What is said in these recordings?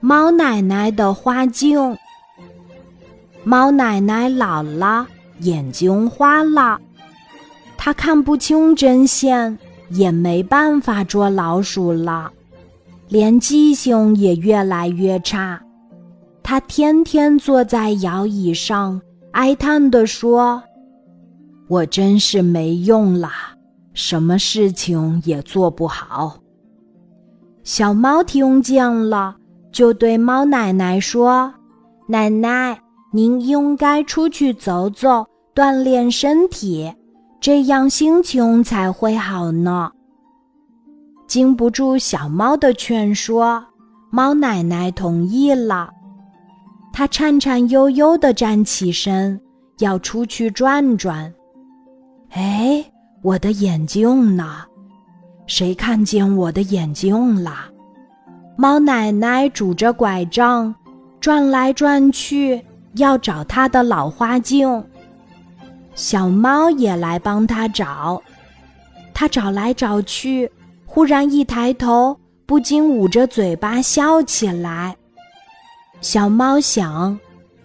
猫奶奶的花镜。猫奶奶老了，眼睛花了，她看不清针线，也没办法捉老鼠了，连记性也越来越差。她天天坐在摇椅上，哀叹地说：“我真是没用了，什么事情也做不好。”小猫听见了，就对猫奶奶说：“奶奶。”您应该出去走走，锻炼身体，这样心情才会好呢。经不住小猫的劝说，猫奶奶同意了。它颤颤悠悠地站起身，要出去转转。哎，我的眼镜呢？谁看见我的眼镜了？猫奶奶拄着拐杖，转来转去。要找她的老花镜，小猫也来帮她找。他找来找去，忽然一抬头，不禁捂着嘴巴笑起来。小猫想：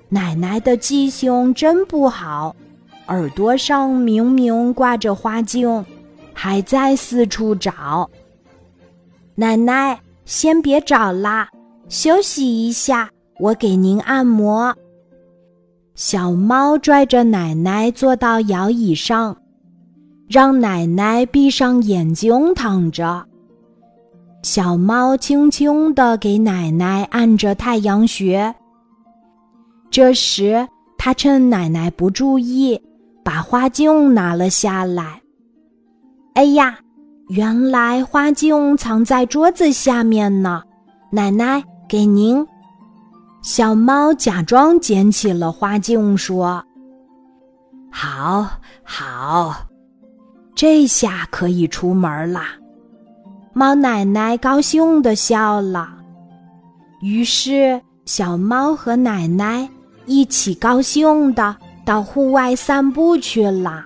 奶奶的记性真不好，耳朵上明明挂着花镜，还在四处找。奶奶，先别找啦，休息一下，我给您按摩。小猫拽着奶奶坐到摇椅上，让奶奶闭上眼睛躺着。小猫轻轻地给奶奶按着太阳穴。这时，它趁奶奶不注意，把花镜拿了下来。哎呀，原来花镜藏在桌子下面呢！奶奶，给您。小猫假装捡起了花镜，说：“好好，这下可以出门啦。”猫奶奶高兴地笑了。于是，小猫和奶奶一起高兴地到户外散步去了。